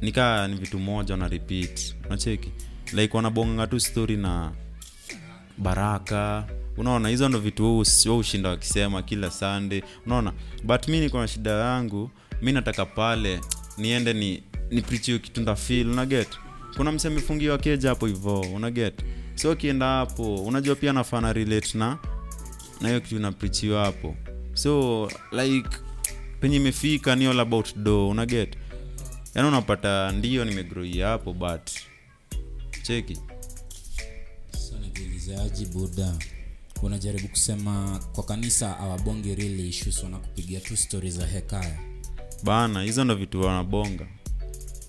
nikaa ni vitu moja wana repeat unacheki? Like wanabonga tu story na baraka unaona? Hizo ndo vitu wao ushinda wakisema kila sunday unaona? But mi niko na shida yangu mi nataka pale niende ni ni preach kitu nda feel kuna mse keja hapo hivo unaget so ukienda hapo unajua pia nafana relate na na hiyo kitu inaprichiwa hapo. So like penye imefika ni all about do unaget yaani unapata ndio nimegroi hapo but cheki. So buda unajaribu kusema kwa kanisa awabongi really issues wanakupigia tu stori za hekaya bana hizo ndo vitu wanabonga.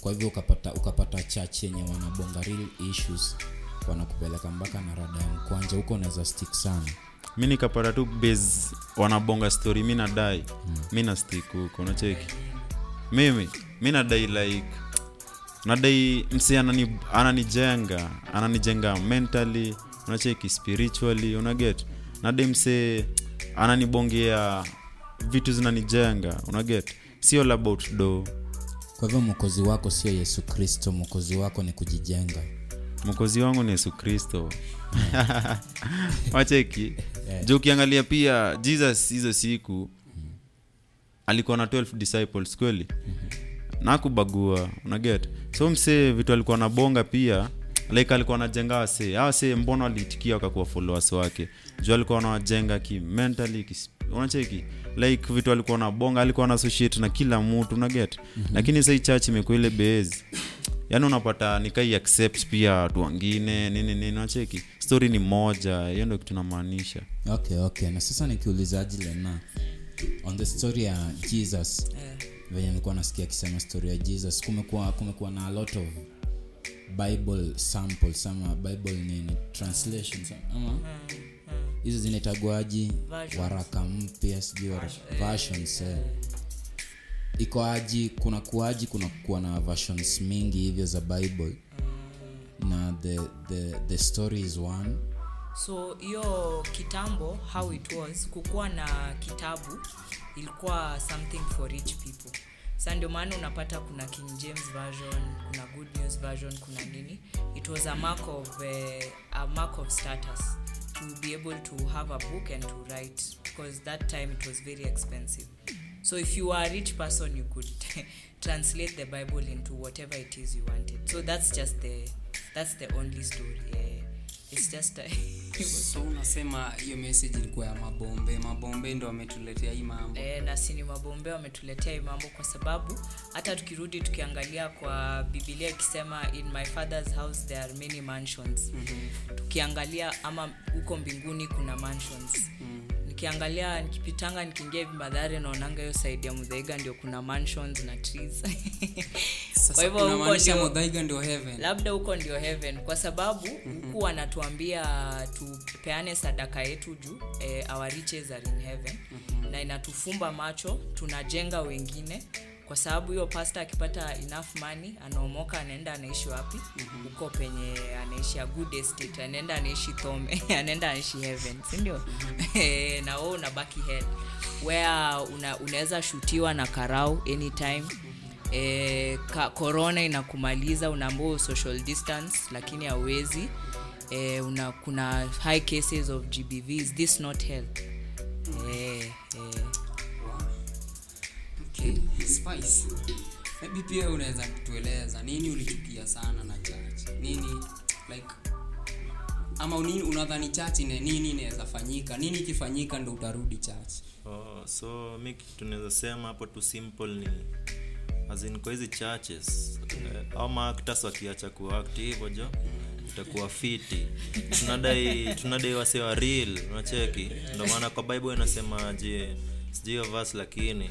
Kwa hivyo ukapata ukapata church yenye wanabonga real issues wanakupeleka mpaka na rada ya mkwanja huko unaweza stick sana. Mi nikapata tu base wanabonga story mi nadai mi na stick huko nacheki mimi mi nadai like nadai msi anani, ananijenga ananijenga mentally unacheki spiritually unaget? Nadai mse ananibongea vitu zinanijenga unaget sio all about do kwa hivyo mwokozi wako sio yesu kristo mwokozi wako ni kujijenga. Mwokozi wangu ni yesu kristo. Wacheki juu ukiangalia pia jesus hizo siku alikuwa na 12 disciples kweli? Nakubagua unaget so msee vitu alikuwa na bonga pia like alikuwa anajenga wasee. Awa wasee mbona waliitikia wakakuwa followers wake? Juu alikuwa anawajenga kimentally unacheki like vitu alikuwa na bonga alikuwa na associate na kila mtu unaget mm-hmm. lakini sai church imekuwa ile base. Yaani unapata nikai accept pia watu wengine nini nini unacheki? Story ni moja hiyo ndo kitu namaanisha. Okay okay. Na sasa nikiulizaji lena on the story ya jesus. Venye nilikuwa nasikia akisema story ya jesus kumekuwa kumekuwa na a lot of bible samples ama bible nini translations ama hizo zinaitagwaji waraka mpya sijui versions iko aji kuna kuaji kuna kuwa na versions mingi hivyo za bible. Na the, the, the story is one. So hiyo kitambo how it was kukuwa na kitabu ilikuwa something for rich people. Sa ndio maana unapata kuna king james version kuna good news version kuna nini. It was a mark of, uh, a mark of status to be able to have a book and to write because that time it was very expensive. So if you are a rich person you could translate the bible into whatever it is you wanted. So that's just the that's the only story. Yeah. It's just a, so unasema hiyo message ilikuwa ya mabombe mabombe ndo wametuletea hii mambo e, na sini mabombe wametuletea hii mambo kwa sababu hata tukirudi tukiangalia kwa bibilia ikisema in my father's house there are many mansions mm-hmm. tukiangalia ama huko mbinguni kuna mansions mm-hmm. Ni nikiangalia nikipitanga nikiingia hivi madhari naonanga hiyo saidi ya mudhaiga ndio kuna mansions na trees. Kwa hivyo huko ndio ndio heaven. Labda huko ndio heaven. Kwa sababu huku wanatuambia tupeane sadaka yetu juu eh, our riches are in heaven. Na inatufumba macho tunajenga wengine kwa sababu hiyo pasta akipata enough money anaomoka anaenda anaishi wapi? Huko penye anaishi a good estate anaenda anaishi thome anaenda anaishi heaven sindio Eh, na wo unabaki hell where una, unaweza shutiwa na karau anytime. E, ka, corona inakumaliza unaambua social distance lakini hauwezi. E, una, kuna high cases of gbv is this not health? E, e, okay. Spice. Maybe pia unaweza kutueleza nini ulichukia sana na church? Nini like ama nini unadhani church ine nini inaweza fanyika? Nini ikifanyika ndo utarudi church? Oh, so mi tunaweza sema hapo tu simple ni as kwa hizi churches eh, au maactors wakiacha kuact hivyo jo itakuwa fiti. Tunadai tunadai wase wa real unacheki? Ndio maana kwa bible inasema je sijui verse lakini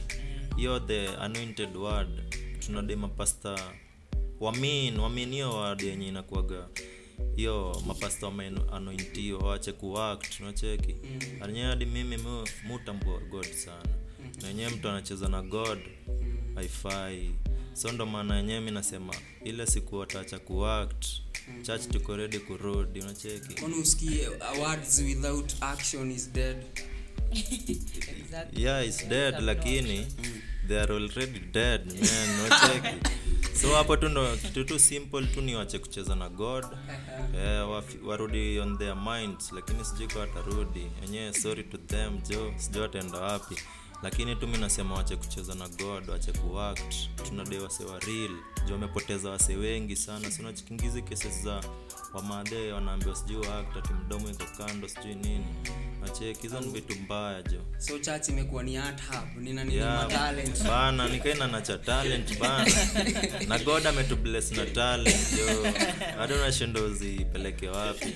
hiyo the anointed word. Tunadai mapasta wamin wamin hiyo word yenye inakuaga hiyo mapasta wameanointio wache kuact unacheki? Anyewe hadi mimi mu- mutambua god sana. Na wenyewe mtu anacheza na god haifai. So ndo maana yenyewe mi nasema ile siku wataacha kuact church tuko redi kurudi unacheki? Kwani usikie words without action is dead? Exactly. yeah it's dead lakini they are already dead man unacheki so hapo tu ndo kitu tu simple tu ni wache kucheza na god. Eh, wafi- warudi on their minds lakini sijui kwa watarudi. Enyewe sorry to them jo sijui wataenda wapi lakini tu mi nasema wache kucheza na god wache kuact. Tunadai wase wa real. Ju wamepoteza wase wengi sana. Sinachikingizi cases za wamadhe wanaambiwa sijui waact ati mdomo iko kando sijui nini. Nacheki hizo ni vitu mbaya jo. So church imekuwa ni hub nina nini Yeah, talent. bana nikaina nacha talent bana. Na god ametubless na talent jo. Hata unashinda uzipeleke wapi?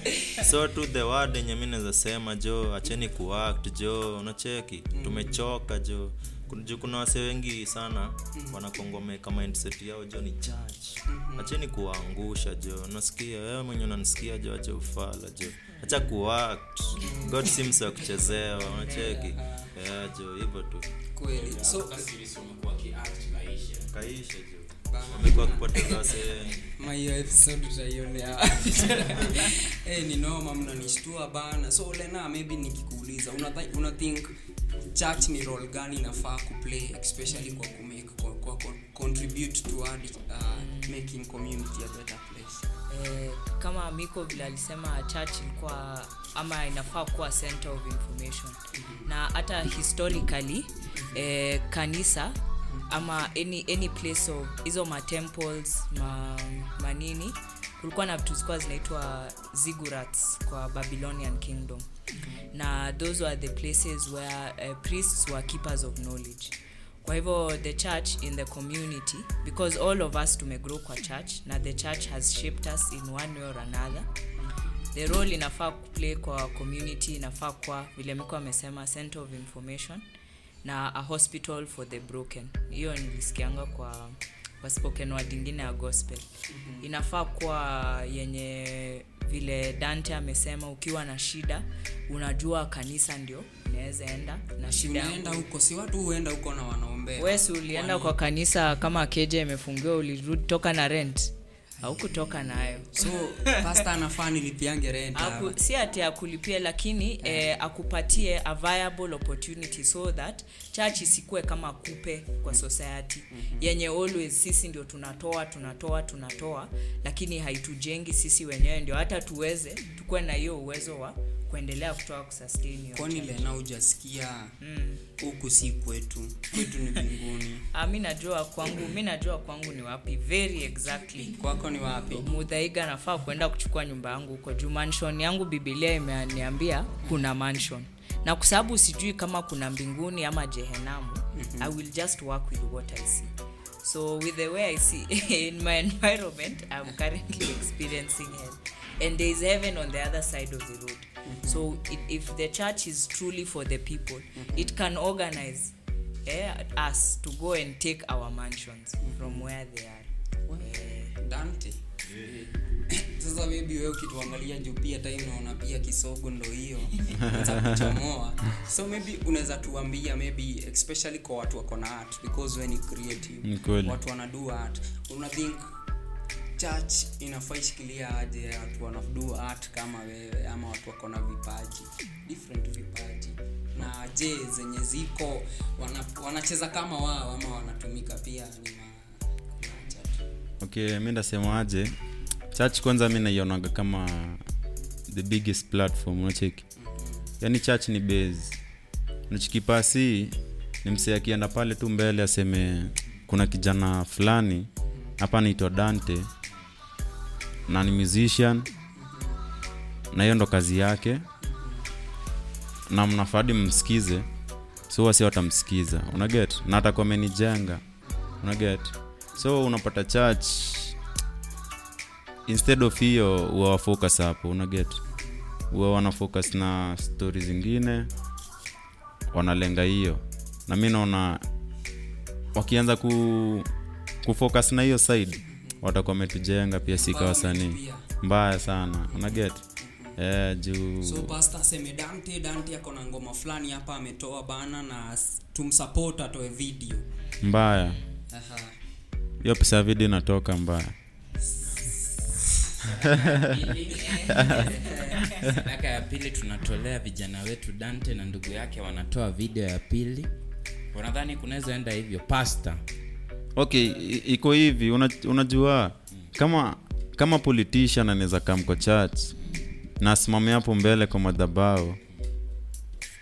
So to the word yenye mi naweza sema jo acheni kuact jo. Unacheki? Tumechoka jo Kun- juu kuna wase wengi sana wanakongomeka mindset yao jo ni church acheni kuwaangusha jo nasikia wewe mwenye unanisikia jo acha ufala jo acha kuact. God sims ya kuchezewa. Unacheki? Yeah, jo hivyo tu. Kweli. So kaisha jo amekuwa akipoteza maiyo episode utaionea hey, ni noma mnanishtua bana. So lena maybe nikikuuliza una think church ni role gani inafaa kuplay especially kwa kumake kwa, kwa, kwa contribute toward uh, making community a better place. Eh, kama miko vile alisema church ilikuwa ama inafaa kuwa center of information. Na hata historically eh, kanisa ama any, any place of hizo matemples ma, manini kulikuwa na vitu zilikuwa zinaitwa zigurats kwa babylonian kingdom. Na those were the places where uh, priests were keepers of knowledge. Kwa hivyo the church in the community because all of us tumegrow kwa church na the church has shaped us in one way or another. The role inafaa kuplay kwa community inafaa kwa vile miko amesema center of information na a hospital for the broken. Hiyo nilisikianga kwa kwa spoken word ingine ya gospel. Inafaa kuwa yenye vile dante amesema ukiwa na shida unajua kanisa ndio unaweza enda na si shida unaenda yangu huko si watu huenda huko na wanaombea. Wesi ulienda kwa kanisa kama keja imefungiwa ulitoka na rent au kutoka nayo. So pasta anafaa nilipiange rent Aku, si ati akulipie lakini eh, akupatie a viable opportunity so that church isikuwe kama kupe kwa society. Yenye always sisi ndio tunatoa tunatoa tunatoa lakini haitujengi sisi wenyewe. Ndio hata tuweze tukuwe na hiyo uwezo wa kuendelea kutoa kusustain hiyo kwani lena hujasikia huku si kwetu. Kwetu ni mbinguni. Ah, mi najua kwangu mi najua kwangu ni wapi. Very exactly. Kwako ni wapi? Mudhaiga nafaa kuenda kuchukua nyumba yangu huko juu. Manshon yangu bibilia imeniambia kuna manshon na kwa sababu sijui kama kuna mbinguni ama jehenamu mm-hmm. i will just work with what i see. So with the way i see in my environment i'm currently experiencing hell. And there is heaven on the other side of the road so it, if the church is truly for the people it can organize eh, us to go and take our mansions from where they are. Dante? Sasa maybe wewe ukituangalia juu pia hata unaona pia kisogo ndo hiyo. Za kuchomoa. So maybe unaweza tuambia maybe especially kwa watu wako na art because we ni creative. Watu wanadu art. Una think church inafaa ishikilia aje watu wanadu art kama wewe ama watu wako na vipaji different vipaji. Na je zenye ziko wana, wanacheza kama wao ama wanatumika pia ni ma, okay mi ndasemaje church kwanza mi naionaga kama the biggest platform unacheki? Yaani church ni base. Nachikipasi ni msee akienda pale tu mbele aseme kuna kijana fulani hapa naitwa dante na ni musician na hiyo ndo kazi yake. Na mnafadi mmsikize so wasi watamsikiza. Unaget na atakuwa amenijenga. Unaget so unapata church instead of hiyo uwawafocus hapo. Unaget huwa wanafocus na stori zingine wanalenga hiyo. Na mi naona wakianza ku kufocus na hiyo side watakuwa wametujenga pia sika wasanii. mbaya sana. Unaget Yeah, juu. So pasta aseme dante dante ako na ngoma fulani hapa ametoa bana na s- atoe video. Mbaya. Aha. hiyo pesa ya video inatoka mbaya. Miaka ya pili tunatolea vijana wetu dante na ndugu yake wanatoa video ya pili. Unadhani kunaweza enda hivyo pasta okay iko hivi una, unajua kama kama politician anaweza kam kwa church na asimame hapo mbele kwa madhabao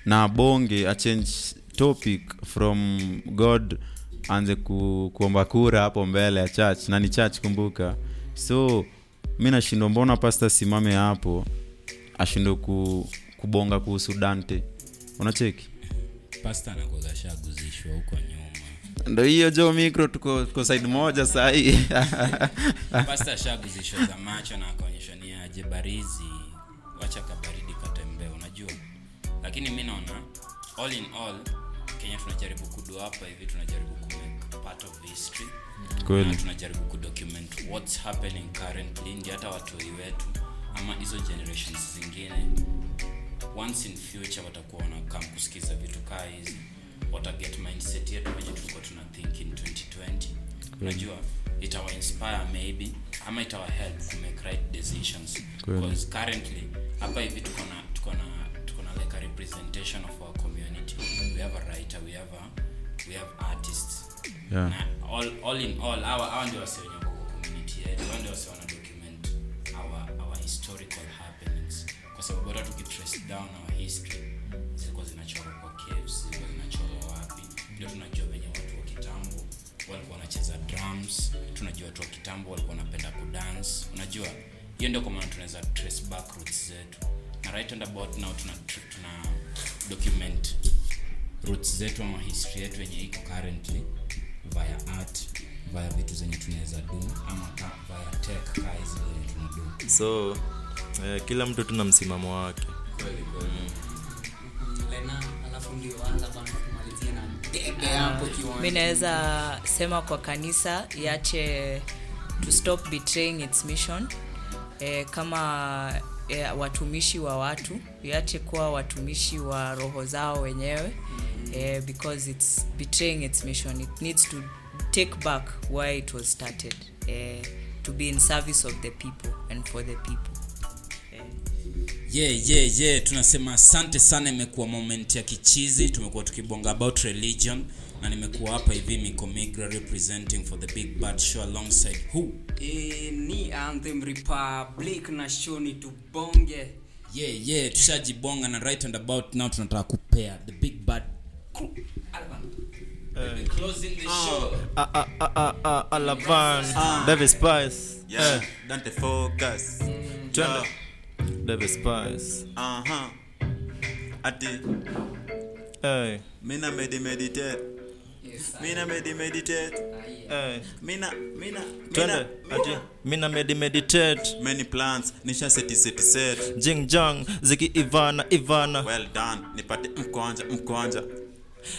na abonge achange topic from god anze ku, kuomba kura hapo mbele ya church na ni church kumbuka. So mi nashindwa mbona pasta simame hapo ashindwe ku, kubonga kuhusu dante? Unacheki? Pasta shaguzishwa huko nyuma ndo hiyo jo mikro tuko, tuko side moja sahii. Pasta macho na akaonyesha ni aje barizi wacha kabaridi katembee unajua. Lakini mi naona all in all kenya tunajaribu kudu hapa hivi tunajaribu kumake part of history. Kweli. tunajaribu kudocument what's happening currently ndi hata watoi wetu ama hizo generations zingine. Once in future watakuwa wanakam kusikiza vitu kaa hizi wataget mindset yetu venye tulikuwa tuna think in 2020 unajua itawa inspire maybe ama itawa help to make right decisions. Because currently hapa hivi tuko na tuko na tuko na like a representation of our community. We have a writer we have a we have artists. Yeah. na all, all in all hawa hawa ndio wasi wenye kwa community yetu. Hawa ndio wana document our, our historical happenings. Kwa sababu hata tukitrace down our history ndio tunajua venye watu wa kitambo walikuwa wanacheza drums tunajua watu wa kitambo walikuwa wanapenda kudance unajua hiyo ndio kwa maana tunaweza trace back roots zetu. Na right and about now tuna, tuna document roots zetu ama history yetu yenye iko currently via art via vitu zenye tunaweza do ama ka, via tech kaa hizi zenye tunado so eh, kila mtu tuna msimamo wake. Lena alafu ndio anza bana tumalizie hapo mi naweza sema kwa kanisa iache to stop betraying its mission. E, kama e, watumishi wa watu iache kuwa watumishi wa roho zao wenyewe. E, because it's betraying its mission. It needs to take back why it was started. E, to be in service of the people and for the people yeah, yeah, yeah. tunasema asante sana imekuwa moment ya kichizi tumekuwa tukibonga about religion na nimekuwa hapa hivi miko migra representing for the big bad show alongside who e, ni anthem republic na shoni tubonge yeah, yeah. tushajibonga na right and about now tunataka kupea the big bad crew. Alban. Closing the show. ah, ah, ah, alavan david spice dante focus twende david spice. Aha ati. Hey. mina medi meditate. Mina medi meditate. Hey. mina mina twende. mina ati. mina medi meditate. Many plans. Nisha seti seti set. Jing jang. Ziki ivana ivana. Well done. Nipate mkwanja mkwanja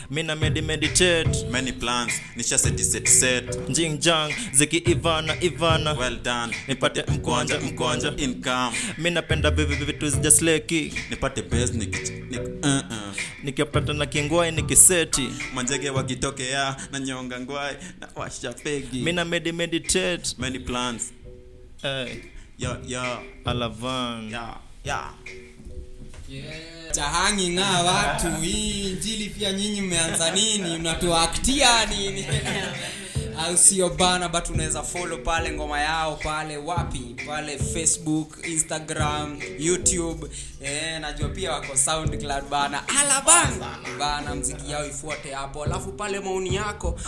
mina medi meditate. Many plans. Nisha set. Jing jang ziki ivana ivana. Well done. Nipate mkwanja mkwanja. income mi napenda vivi vitu zijasleki nipate best nikich nik uh -uh. nikipata na kingwai nikiseti. Manjege wakitokea na nyonga ngwai na washa pegi. Medi meditate. Many plans. Hey. ya ya. Alavan ya ya tahangi watu hii njili pia nyinyi mmeanza nini? Mnatuaktia nini? Au sio bana but unaweza follow pale ngoma yao pale wapi? Pale facebook instagram youtube. Eh, najua pia wako soundcloud bana. Alabana bana! Mziki yao ifuate hapo. Alafu pale maoni yako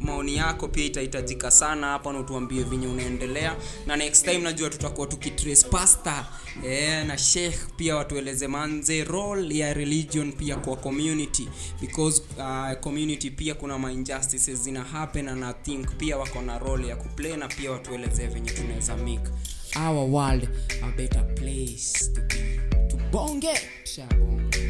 maoni yako pia itahitajika sana hapa na utuambie venye unaendelea. Na next time najua tutakuwa tukitrace pasta eh, na sheikh pia watueleze manze role ya religion pia kwa community. Because uh, community pia kuna mainjustices zina happen and I think pia wako na role ya kuplay na pia watuelezee venye tunaweza make our world a better place to be. Tubonge! Tushabonge